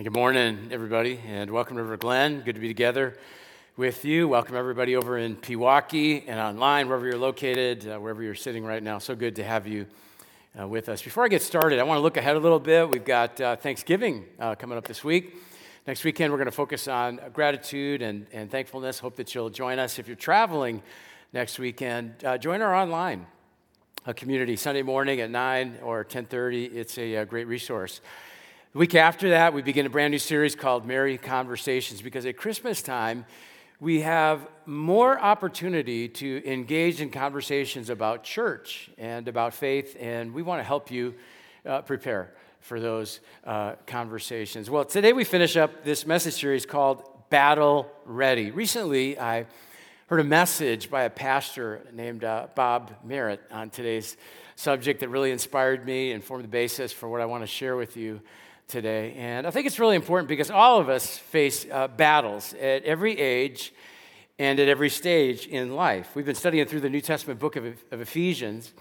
Good morning, everybody, and welcome to River Glen. Good to be together with you. Welcome, everybody, over in Pewaukee and online, wherever you're located, uh, wherever you're sitting right now. So good to have you uh, with us. Before I get started, I want to look ahead a little bit. We've got uh, Thanksgiving uh, coming up this week. Next weekend, we're going to focus on gratitude and, and thankfulness. Hope that you'll join us. If you're traveling next weekend, uh, join our online uh, community Sunday morning at 9 or 10.30. It's a great resource. The week after that, we begin a brand new series called Merry Conversations because at Christmas time, we have more opportunity to engage in conversations about church and about faith, and we want to help you uh, prepare for those uh, conversations. Well, today we finish up this message series called Battle Ready. Recently, I heard a message by a pastor named uh, Bob Merritt on today's subject that really inspired me and formed the basis for what I want to share with you today. And I think it's really important because all of us face uh, battles at every age and at every stage in life. We've been studying through the New Testament book of, of Ephesians,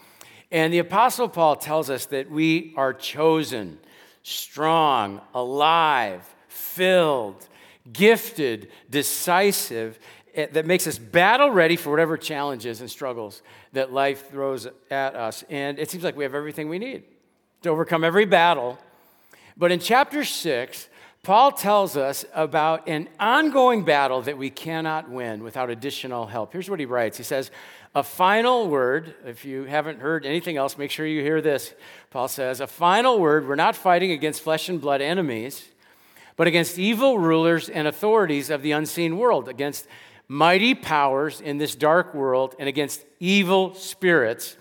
and the Apostle Paul tells us that we are chosen, strong, alive, filled, gifted, decisive, eh, that makes us battle ready for whatever challenges and struggles that life throws at us. And it seems like we have everything we need to overcome every battle but in chapter 6, Paul tells us about an ongoing battle that we cannot win without additional help. Here's what he writes He says, A final word, if you haven't heard anything else, make sure you hear this. Paul says, A final word, we're not fighting against flesh and blood enemies, but against evil rulers and authorities of the unseen world, against mighty powers in this dark world, and against evil spirits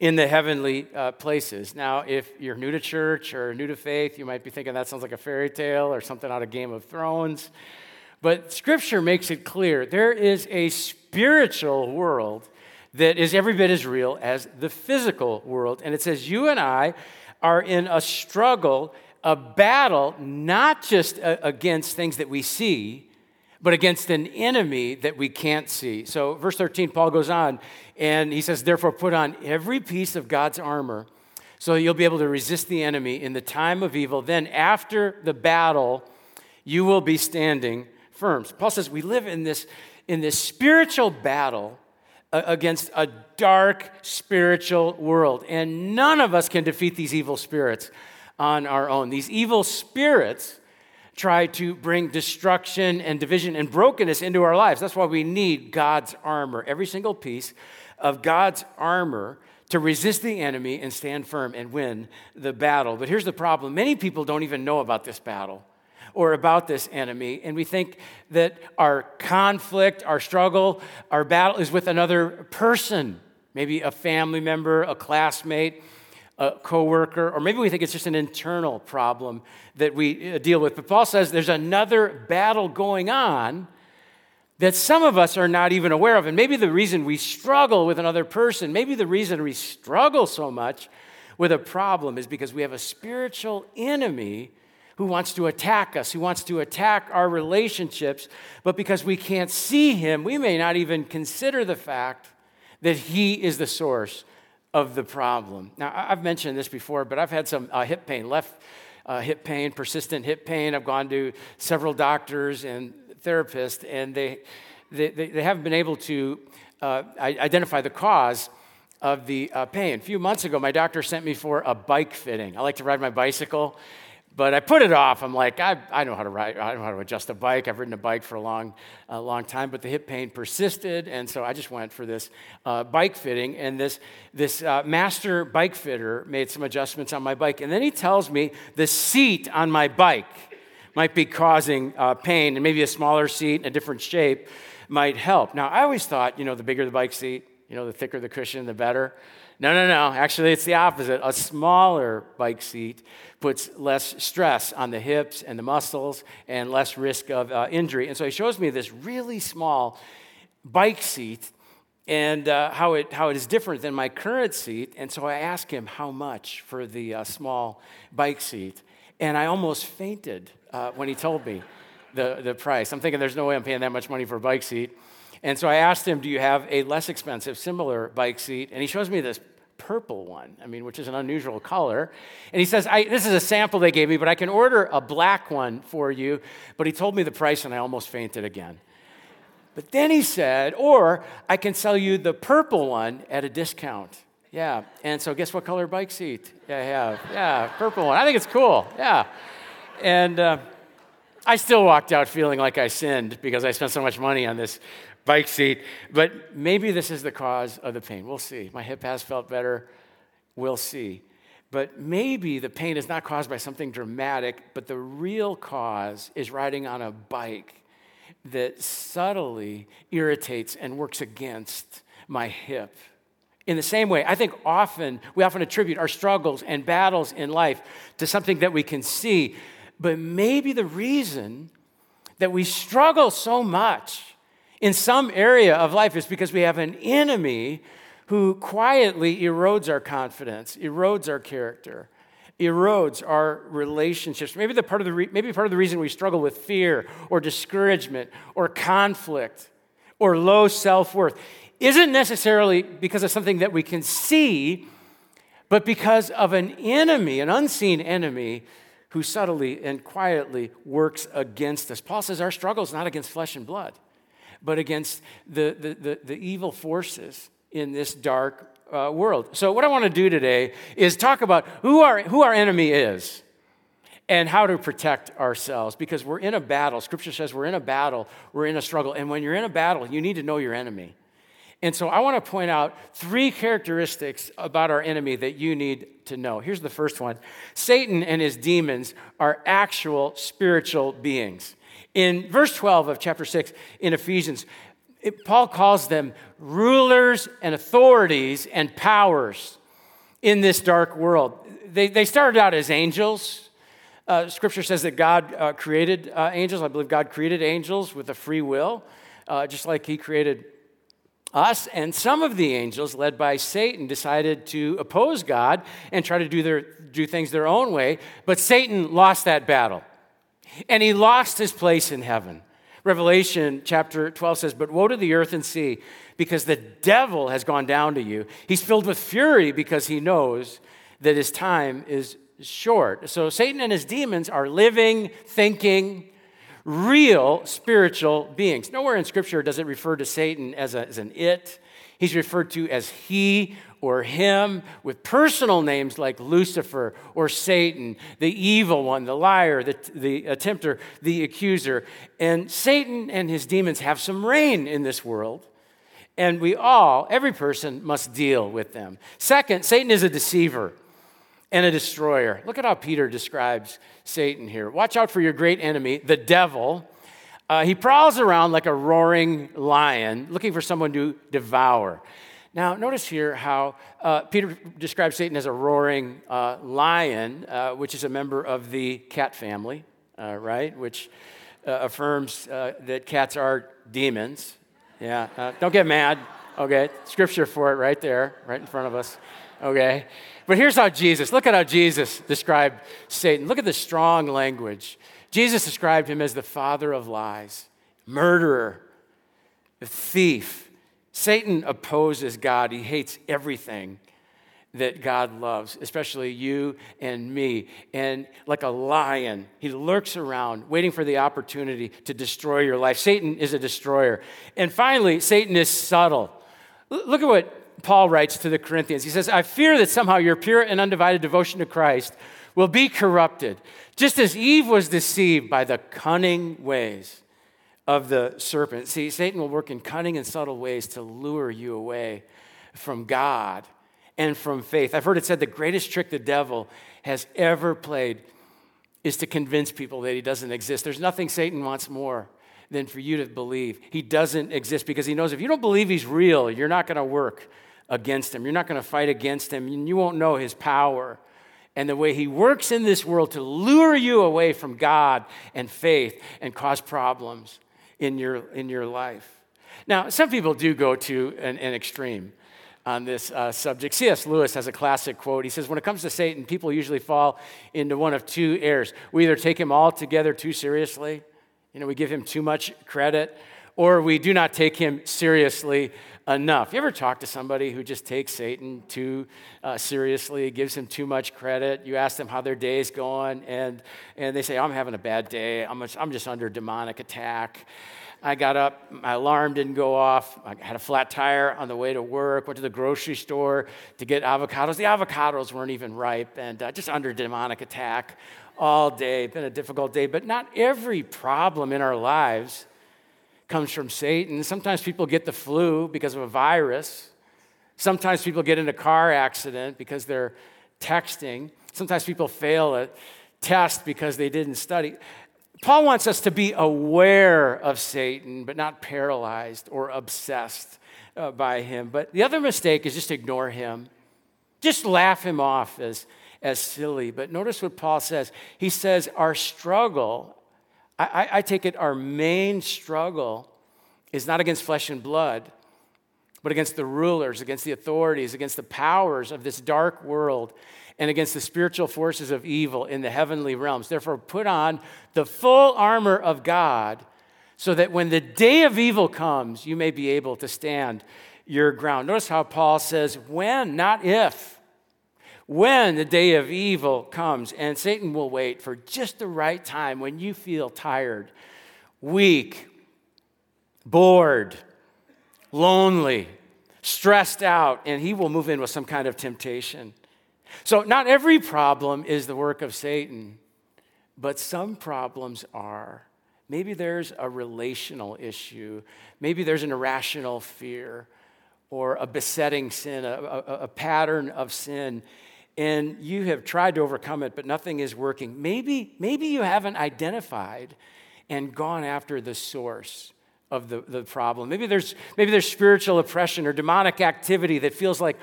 in the heavenly uh, places. Now, if you're new to church or new to faith, you might be thinking that sounds like a fairy tale or something out of Game of Thrones. But scripture makes it clear there is a spiritual world that is every bit as real as the physical world. And it says, You and I are in a struggle, a battle, not just against things that we see, but against an enemy that we can't see. So, verse 13, Paul goes on and he says, Therefore, put on every piece of God's armor so you'll be able to resist the enemy in the time of evil. Then, after the battle, you will be standing firm. Paul says, We live in this, in this spiritual battle uh, against a dark spiritual world, and none of us can defeat these evil spirits on our own. These evil spirits try to bring destruction and division and brokenness into our lives. That's why we need God's armor, every single piece of God's armor to resist the enemy and stand firm and win the battle. But here's the problem many people don't even know about this battle or about this enemy, and we think that our conflict, our struggle, our battle is with another person, maybe a family member, a classmate a coworker, or maybe we think it's just an internal problem that we uh, deal with. But Paul says there's another battle going on that some of us are not even aware of. And maybe the reason we struggle with another person, maybe the reason we struggle so much with a problem is because we have a spiritual enemy who wants to attack us, who wants to attack our relationships. But because we can't see him, we may not even consider the fact that he is the source of the problem. Now, I've mentioned this before, but I've had some uh, hip pain, left uh, hip pain, persistent hip pain. I've gone to several doctors and therapists, and they, they, they haven't been able to uh, identify the cause of the uh, pain. A few months ago, my doctor sent me for a bike fitting. I like to ride my bicycle, but I put it off. I'm like, I, I know how to ride, I know how to adjust a bike. I've ridden a bike for a long, a long time, but the hip pain persisted, and so I just went for this uh, bike fitting. And this, this uh, master bike fitter made some adjustments on my bike. And then he tells me the seat on my bike might be causing uh, pain, and maybe a smaller seat, a different shape might help. Now, I always thought, you know, the bigger the bike seat, you know, the thicker the cushion, the better. No, no, no. Actually, it's the opposite. A smaller bike seat puts less stress on the hips and the muscles and less risk of uh, injury. And so he shows me this really small bike seat and uh, how, it, how it is different than my current seat. And so I asked him how much for the uh, small bike seat. And I almost fainted uh, when he told me the, the price. I'm thinking there's no way I'm paying that much money for a bike seat. And so I asked him, Do you have a less expensive, similar bike seat? And he shows me this purple one, I mean, which is an unusual color. And he says, This is a sample they gave me, but I can order a black one for you. But he told me the price, and I almost fainted again. But then he said, Or I can sell you the purple one at a discount. Yeah. And so, guess what color bike seat I have? Yeah, purple one. I think it's cool. Yeah. And uh, I still walked out feeling like I sinned because I spent so much money on this bike seat. But maybe this is the cause of the pain. We'll see. My hip has felt better. We'll see. But maybe the pain is not caused by something dramatic, but the real cause is riding on a bike that subtly irritates and works against my hip. In the same way, I think often we often attribute our struggles and battles in life to something that we can see, but maybe the reason that we struggle so much in some area of life is because we have an enemy who quietly erodes our confidence, erodes our character, erodes our relationships. Maybe, the part of the re- maybe part of the reason we struggle with fear or discouragement or conflict or low self worth isn't necessarily because of something that we can see, but because of an enemy, an unseen enemy who subtly and quietly works against us. Paul says our struggle is not against flesh and blood but against the, the, the, the evil forces in this dark uh, world. So, what I want to do today is talk about who our, who our enemy is and how to protect ourselves because we're in a battle. Scripture says we're in a battle, we're in a struggle. And when you're in a battle, you need to know your enemy. And so, I want to point out three characteristics about our enemy that you need to know. Here's the first one Satan and his demons are actual spiritual beings. In verse 12 of chapter 6 in Ephesians, it, Paul calls them rulers and authorities and powers in this dark world. They, they started out as angels. Uh, scripture says that God uh, created uh, angels. I believe God created angels with a free will, uh, just like He created us. And some of the angels, led by Satan, decided to oppose God and try to do, their, do things their own way. But Satan lost that battle and he lost his place in heaven. Revelation chapter 12 says, But woe to the earth and sea, because the devil has gone down to you. He's filled with fury because he knows that his time is short. So Satan and his demons are living, thinking, real spiritual beings. Nowhere in Scripture does it refer to Satan as, a, as an it. He's referred to as he or him with personal names like Lucifer or Satan, the evil one, the liar, the, the attempter, the accuser. And Satan and his demons have some reign in this world. And we all, every person, must deal with them. Second, Satan is a deceiver and a destroyer. Look at how Peter describes Satan here. Watch out for your great enemy, the devil. Uh, he prowls around like a roaring lion, looking for someone to devour. Now, notice here how uh, Peter describes Satan as a roaring uh, lion, uh, which is a member of the cat family, uh, right? Which uh, affirms uh, that cats are demons. Yeah, don't get mad. Okay, scripture for it right there, right in front of us. Okay, but here's how Jesus, look at how Jesus described Satan. Look at the strong language. Jesus described him as the father of lies, murderer, thief Satan opposes God. He hates everything that God loves, especially you and me. And like a lion, he lurks around, waiting for the opportunity to destroy your life. Satan is a destroyer. And finally, Satan is subtle. Look at what Paul writes to the Corinthians. He says, I fear that somehow your pure and undivided devotion to Christ will be corrupted, just as Eve was deceived by the cunning ways of the serpent. See, Satan will work in cunning and subtle ways to lure you away from God and from faith. I've heard it said the greatest trick the devil has ever played is to convince people that he doesn't exist. There's nothing Satan wants more than for you to believe he doesn't exist because he knows if you don't believe he's real, you're not going to work against him. You're not going to fight against him, and you won't know his power and the way he works in this world to lure you away from God and faith and cause problems in your, in your life. Now, some people do go to an, an extreme on this uh, subject. C.S. Lewis has a classic quote. He says, When it comes to Satan, people usually fall into one of two errors. We either take him altogether too seriously, you know, we give him too much credit, or we do not take him seriously enough. You ever talk to somebody who just takes Satan too uh, seriously, gives him too much credit? You ask them how their day is going, and, and they say, I'm having a bad day. I'm just, I'm just under demonic attack. I got up, my alarm didn't go off. I had a flat tire on the way to work, went to the grocery store to get avocados. The avocados weren't even ripe, and uh, just under demonic attack all day. Been a difficult day, but not every problem in our lives comes from Satan. Sometimes people get the flu because of a virus. Sometimes people get in a car accident because they're texting. Sometimes people fail a test because they didn't study. Paul wants us to be aware of Satan, but not paralyzed or obsessed uh, by him. But the other mistake is just ignore him, just laugh him off as, as silly. But notice what Paul says. He says, Our struggle I, I take it our main struggle is not against flesh and blood, but against the rulers, against the authorities, against the powers of this dark world, and against the spiritual forces of evil in the heavenly realms. Therefore, put on the full armor of God so that when the day of evil comes, you may be able to stand your ground. Notice how Paul says, when, not if when the day of evil comes, and Satan will wait for just the right time when you feel tired, weak, bored, lonely, stressed out, and he will move in with some kind of temptation. So, not every problem is the work of Satan, but some problems are. Maybe there's a relational issue, maybe there's an irrational fear or a besetting sin, a, a, a pattern of sin and you have tried to overcome it, but nothing is working. Maybe, maybe you haven't identified and gone after the source of the, the problem. Maybe there's, maybe there's spiritual oppression or demonic activity that feels like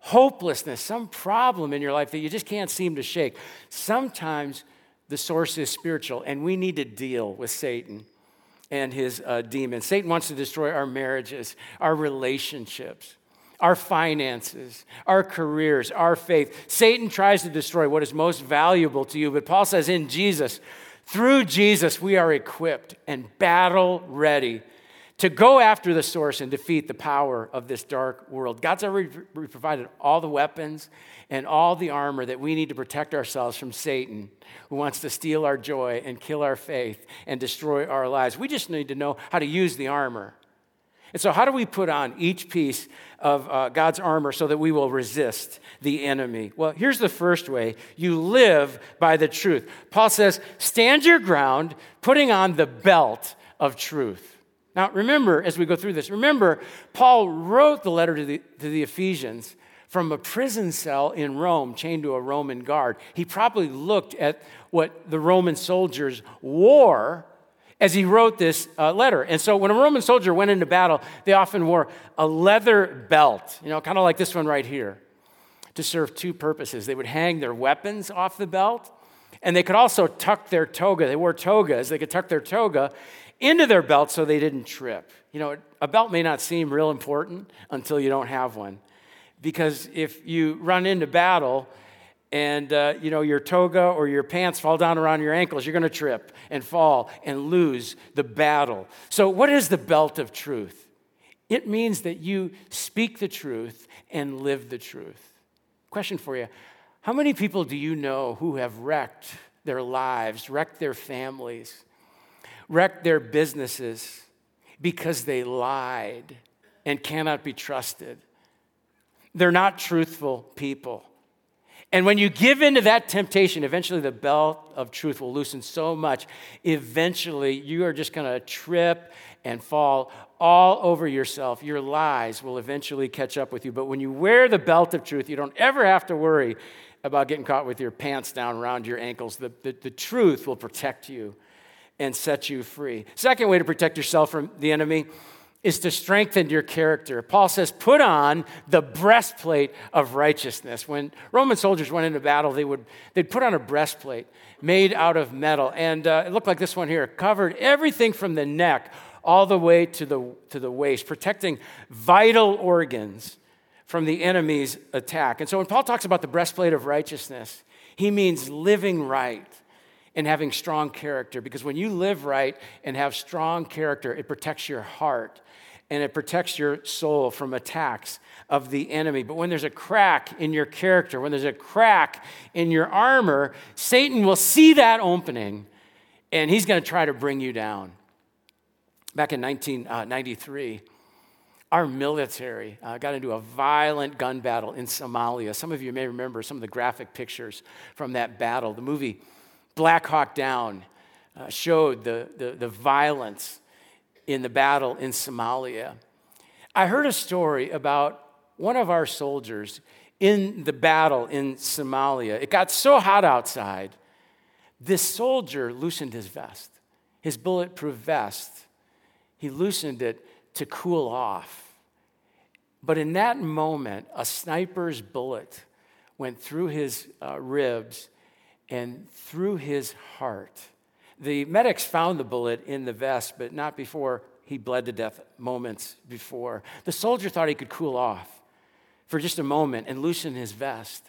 hopelessness, some problem in your life that you just can't seem to shake. Sometimes the source is spiritual, and we need to deal with Satan and his uh, demons. Satan wants to destroy our marriages, our relationships our finances, our careers, our faith. Satan tries to destroy what is most valuable to you, but Paul says in Jesus, through Jesus, we are equipped and battle ready to go after the source and defeat the power of this dark world. God's already provided all the weapons and all the armor that we need to protect ourselves from Satan, who wants to steal our joy and kill our faith and destroy our lives. We just need to know how to use the armor. And so, how do we put on each piece of uh, God's armor so that we will resist the enemy? Well, here's the first way you live by the truth. Paul says, Stand your ground, putting on the belt of truth. Now, remember, as we go through this, remember, Paul wrote the letter to the, to the Ephesians from a prison cell in Rome, chained to a Roman guard. He probably looked at what the Roman soldiers wore as he wrote this uh, letter. And so when a Roman soldier went into battle, they often wore a leather belt, you know, kind of like this one right here, to serve two purposes. They would hang their weapons off the belt, and they could also tuck their toga. They wore togas, they could tuck their toga into their belt so they didn't trip. You know, a belt may not seem real important until you don't have one. Because if you run into battle, and uh, you know your toga or your pants fall down around your ankles you're going to trip and fall and lose the battle. So what is the belt of truth? It means that you speak the truth and live the truth. Question for you. How many people do you know who have wrecked their lives wrecked their families wrecked their businesses because they lied and cannot be trusted? They're not truthful people and when you give into that temptation, eventually the belt of truth will loosen so much. Eventually, you are just going to trip and fall all over yourself. Your lies will eventually catch up with you. But when you wear the belt of truth, you don't ever have to worry about getting caught with your pants down around your ankles. The, the, the truth will protect you and set you free. Second way to protect yourself from the enemy is to strengthen your character. Paul says, put on the breastplate of righteousness. When Roman soldiers went into battle, they would they'd put on a breastplate made out of metal. And uh, it looked like this one here, covered everything from the neck all the way to the, to the waist, protecting vital organs from the enemy's attack. And so when Paul talks about the breastplate of righteousness, he means living right and having strong character because when you live right and have strong character, it protects your heart and it protects your soul from attacks of the enemy. But when there's a crack in your character, when there's a crack in your armor, Satan will see that opening and he's going to try to bring you down. Back in 1993, uh, our military uh, got into a violent gun battle in Somalia. Some of you may remember some of the graphic pictures from that battle. The movie Black Hawk Down uh, showed the, the, the violence in the battle in Somalia. I heard a story about one of our soldiers in the battle in Somalia. It got so hot outside, this soldier loosened his vest, his bulletproof vest. He loosened it to cool off. But in that moment, a sniper's bullet went through his uh, ribs and through his heart. The medics found the bullet in the vest, but not before he bled to death moments before. The soldier thought he could cool off for just a moment and loosen his vest.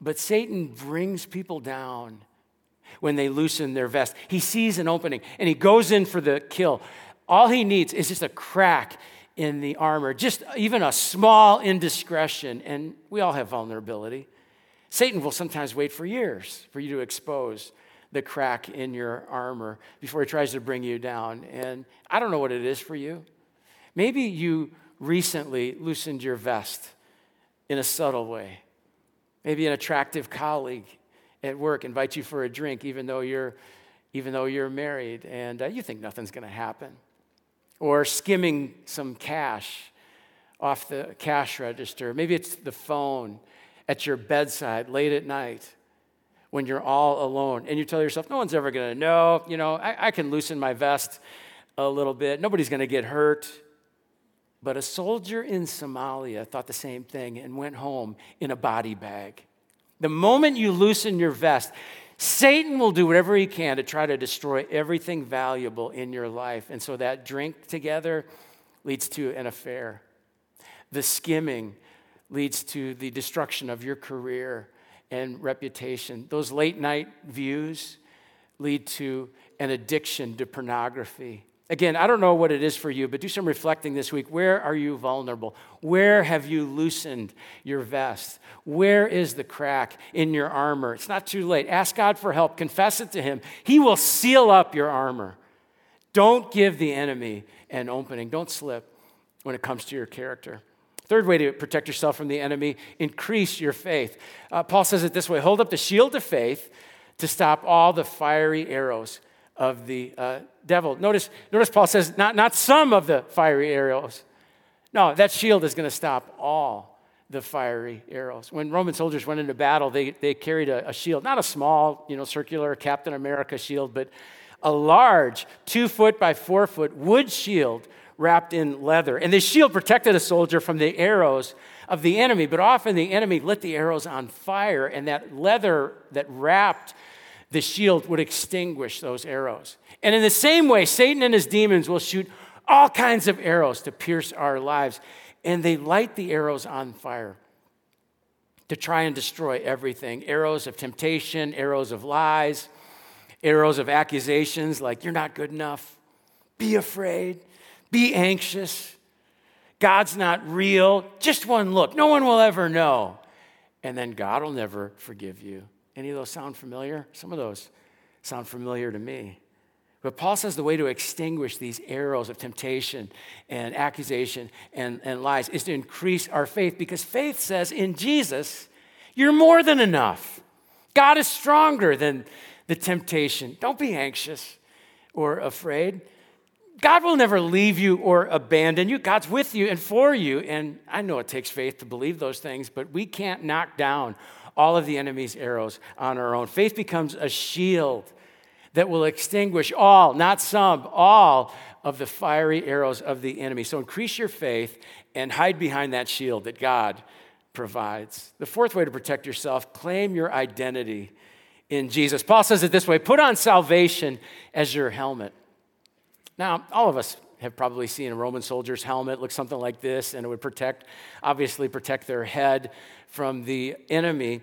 But Satan brings people down when they loosen their vest. He sees an opening and he goes in for the kill. All he needs is just a crack in the armor, just even a small indiscretion, and we all have vulnerability. Satan will sometimes wait for years for you to expose the crack in your armor before he tries to bring you down. And I don't know what it is for you. Maybe you recently loosened your vest in a subtle way. Maybe an attractive colleague at work invites you for a drink even though you're, even though you're married and uh, you think nothing's going to happen. Or skimming some cash off the cash register. Maybe it's the phone at your bedside late at night when you're all alone and you tell yourself, no one's ever going to know, you know, I, I can loosen my vest a little bit, nobody's going to get hurt. But a soldier in Somalia thought the same thing and went home in a body bag. The moment you loosen your vest, Satan will do whatever he can to try to destroy everything valuable in your life. And so that drink together leads to an affair. The skimming leads to the destruction of your career and reputation. Those late night views lead to an addiction to pornography. Again, I don't know what it is for you, but do some reflecting this week. Where are you vulnerable? Where have you loosened your vest? Where is the crack in your armor? It's not too late. Ask God for help, confess it to Him. He will seal up your armor. Don't give the enemy an opening, don't slip when it comes to your character. Third way to protect yourself from the enemy increase your faith. Uh, Paul says it this way hold up the shield of faith to stop all the fiery arrows of the uh, devil. Notice, notice Paul says, not, not some of the fiery arrows. No, that shield is going to stop all the fiery arrows. When Roman soldiers went into battle, they, they carried a, a shield, not a small, you know, circular Captain America shield, but a large, two foot by four foot wood shield wrapped in leather. And the shield protected a soldier from the arrows of the enemy, but often the enemy lit the arrows on fire, and that leather that wrapped the shield would extinguish those arrows. And in the same way, Satan and his demons will shoot all kinds of arrows to pierce our lives, and they light the arrows on fire to try and destroy everything arrows of temptation, arrows of lies, arrows of accusations like, you're not good enough, be afraid, be anxious. God's not real. Just one look. No one will ever know. And then God will never forgive you. Any of those sound familiar? Some of those sound familiar to me. But Paul says the way to extinguish these arrows of temptation and accusation and, and lies is to increase our faith because faith says in Jesus, you're more than enough. God is stronger than the temptation. Don't be anxious or afraid. God will never leave you or abandon you. God's with you and for you. And I know it takes faith to believe those things, but we can't knock down all of the enemy's arrows on our own. Faith becomes a shield that will extinguish all, not some, all of the fiery arrows of the enemy. So increase your faith and hide behind that shield that God provides. The fourth way to protect yourself, claim your identity in Jesus. Paul says it this way put on salvation as your helmet. Now, all of us have probably seen a Roman soldier's helmet look something like this, and it would protect, obviously, protect their head from the enemy.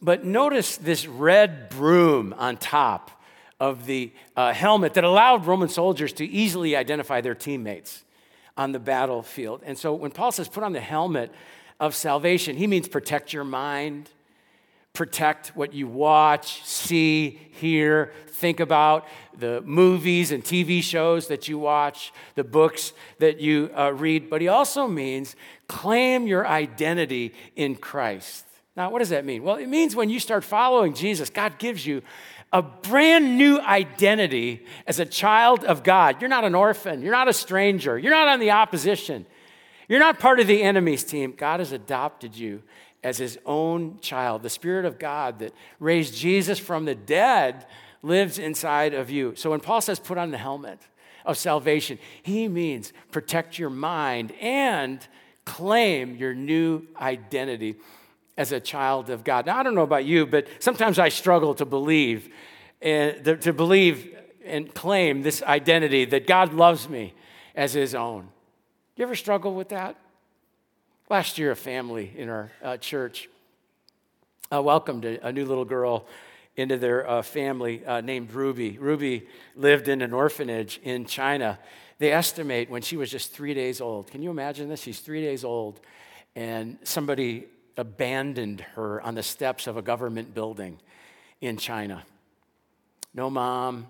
But notice this red broom on top of the uh, helmet that allowed Roman soldiers to easily identify their teammates on the battlefield. And so when Paul says put on the helmet of salvation, he means protect your mind, protect what you watch, see, hear, think about, the movies and TV shows that you watch, the books that you uh, read. But he also means claim your identity in Christ. Now, what does that mean? Well, it means when you start following Jesus, God gives you a brand new identity as a child of God. You're not an orphan, you're not a stranger, you're not on the opposition, you're not part of the enemy's team. God has adopted you as his own child. The Spirit of God that raised Jesus from the dead lives inside of you. So when Paul says put on the helmet of salvation, he means protect your mind and claim your new identity as a child of God. Now, I don't know about you, but sometimes I struggle to believe eh, and to believe and claim this identity that God loves me as his own. You ever struggle with that? Last year, a family in our uh, church uh, welcomed a, a, new little girl into their uh, family uh, named Ruby. Ruby lived in an orphanage in China. They estimate when she was just three days old. Can you imagine this? She's three days old, and somebody abandoned her on the steps of a government building in China. No mom,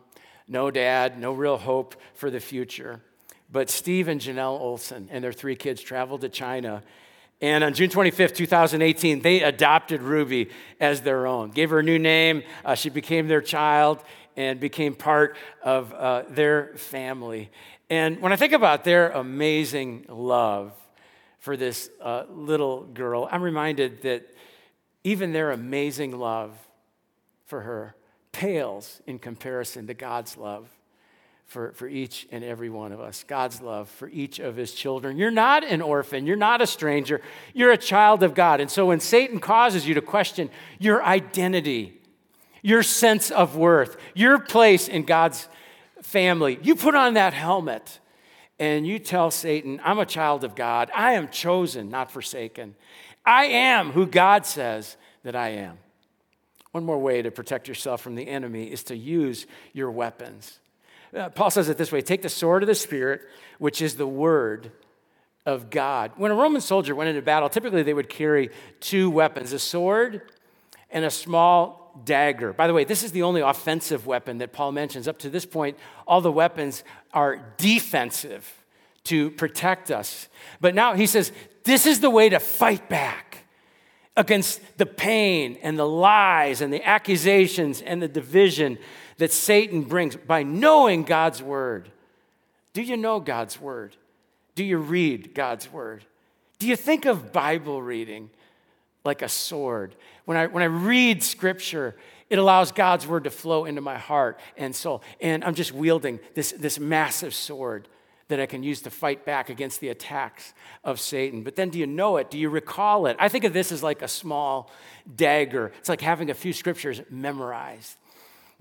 no dad, no real hope for the future. But Steve and Janelle Olson and their three kids traveled to China. And on June 25th, 2018, they adopted Ruby as their own, gave her a new name. Uh, she became their child and became part of uh, their family. And when I think about their amazing love for this uh, little girl, I'm reminded that even their amazing love for her pales in comparison to God's love for, for each and every one of us. God's love for each of his children. You're not an orphan, you're not a stranger, you're a child of God. And so when Satan causes you to question your identity, your sense of worth, your place in God's family, you put on that helmet and you tell Satan, I'm a child of God. I am chosen, not forsaken. I am who God says that I am. One more way to protect yourself from the enemy is to use your weapons. Uh, Paul says it this way take the sword of the Spirit, which is the word of God. When a Roman soldier went into battle, typically they would carry two weapons a sword and a small dagger. By the way, this is the only offensive weapon that Paul mentions. Up to this point, all the weapons are defensive to protect us. But now he says, this is the way to fight back against the pain and the lies and the accusations and the division that Satan brings by knowing God's word. Do you know God's word? Do you read God's word? Do you think of Bible reading like a sword? When I, when I read scripture, it allows God's word to flow into my heart and soul. And I'm just wielding this, this massive sword that I can use to fight back against the attacks of Satan. But then do you know it? Do you recall it? I think of this as like a small dagger. It's like having a few scriptures memorized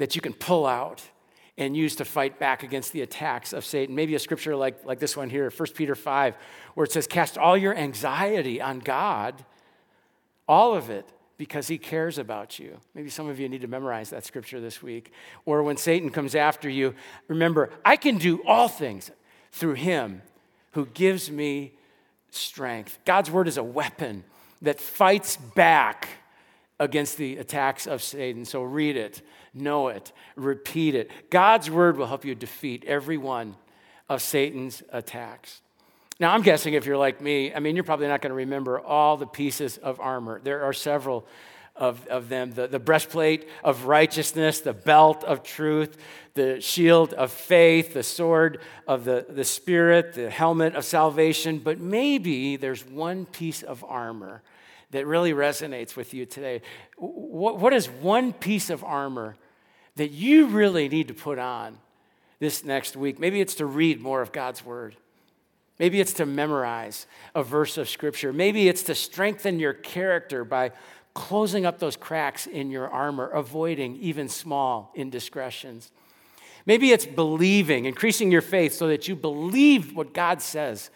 that you can pull out and use to fight back against the attacks of Satan. Maybe a scripture like, like this one here, 1 Peter 5, where it says, Cast all your anxiety on God, all of it, because he cares about you. Maybe some of you need to memorize that scripture this week. Or when Satan comes after you, remember, I can do all things through him who gives me strength. God's word is a weapon that fights back against the attacks of Satan. So read it, know it, repeat it. God's word will help you defeat every one of Satan's attacks. Now, I'm guessing if you're like me, I mean, you're probably not going to remember all the pieces of armor. There are several of, of them the, the breastplate of righteousness, the belt of truth, the shield of faith, the sword of the, the Spirit, the helmet of salvation. But maybe there's one piece of armor that really resonates with you today. What, what is one piece of armor that you really need to put on this next week? Maybe it's to read more of God's word. Maybe it's to memorize a verse of scripture. Maybe it's to strengthen your character by closing up those cracks in your armor, avoiding even small indiscretions. Maybe it's believing, increasing your faith so that you believe what God says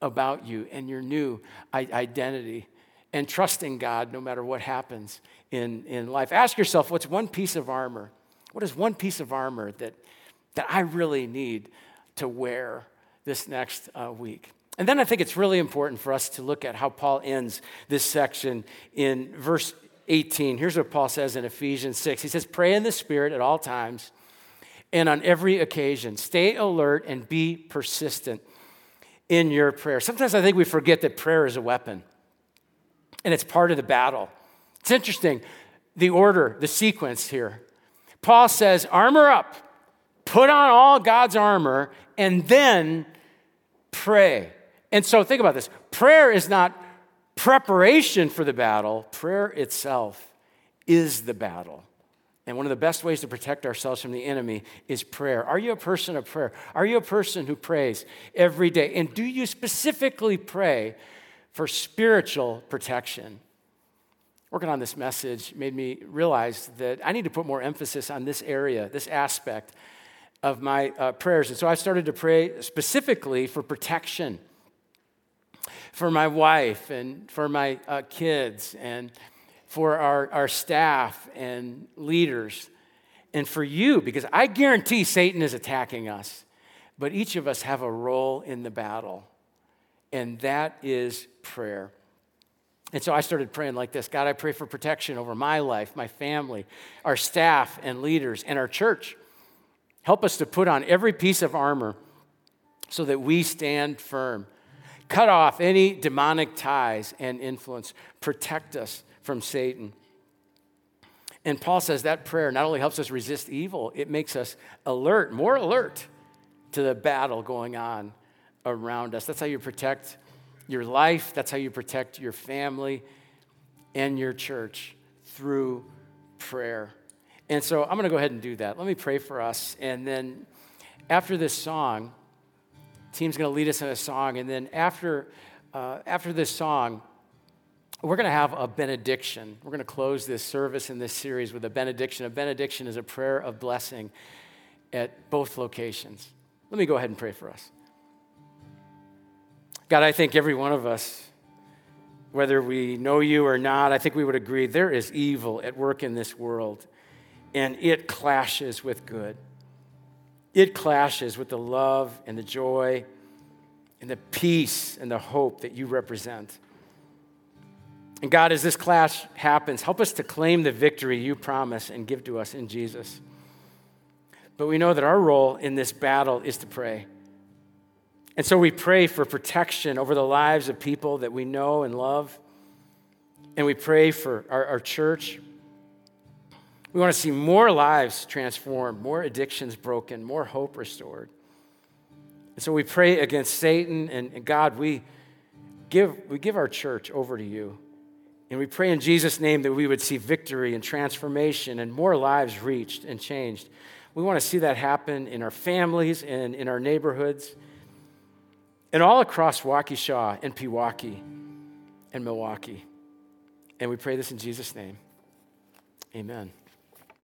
about you and your new identity and trusting God no matter what happens in, in life. Ask yourself what's one piece of armor? What is one piece of armor that, that I really need to wear this next uh, week? And then I think it's really important for us to look at how Paul ends this section in verse 18. Here's what Paul says in Ephesians 6. He says, Pray in the Spirit at all times and on every occasion. Stay alert and be persistent in your prayer. Sometimes I think we forget that prayer is a weapon and it's part of the battle. It's interesting, the order, the sequence here. Paul says, Armor up, put on all God's armor, and then pray. And so think about this prayer is not preparation for the battle, prayer itself is the battle. And one of the best ways to protect ourselves from the enemy is prayer. Are you a person of prayer? Are you a person who prays every day? And do you specifically pray for spiritual protection? Working on this message made me realize that I need to put more emphasis on this area, this aspect of my uh, prayers. And so I started to pray specifically for protection for my wife and for my uh, kids and for our, our staff and leaders and for you, because I guarantee Satan is attacking us. But each of us have a role in the battle, and that is prayer. And so I started praying like this God, I pray for protection over my life, my family, our staff and leaders, and our church. Help us to put on every piece of armor so that we stand firm. Cut off any demonic ties and influence. Protect us from Satan. And Paul says that prayer not only helps us resist evil, it makes us alert, more alert to the battle going on around us. That's how you protect your life, that's how you protect your family and your church through prayer. And so I'm going to go ahead and do that. Let me pray for us. And then after this song, team's going to lead us in a song. And then after, uh, after this song, we're going to have a benediction. We're going to close this service in this series with a benediction. A benediction is a prayer of blessing at both locations. Let me go ahead and pray for us. God, I think every one of us, whether we know you or not, I think we would agree there is evil at work in this world, and it clashes with good. It clashes with the love and the joy and the peace and the hope that you represent. And God, as this clash happens, help us to claim the victory you promise and give to us in Jesus. But we know that our role in this battle is to pray. And so we pray for protection over the lives of people that we know and love. And we pray for our, our church. We want to see more lives transformed, more addictions broken, more hope restored. And so we pray against Satan. And, and God, we give, we give our church over to you. And we pray in Jesus' name that we would see victory and transformation and more lives reached and changed. We want to see that happen in our families and in our neighborhoods and all across Waukesha and Pewaukee and Milwaukee. And we pray this in Jesus' name. Amen.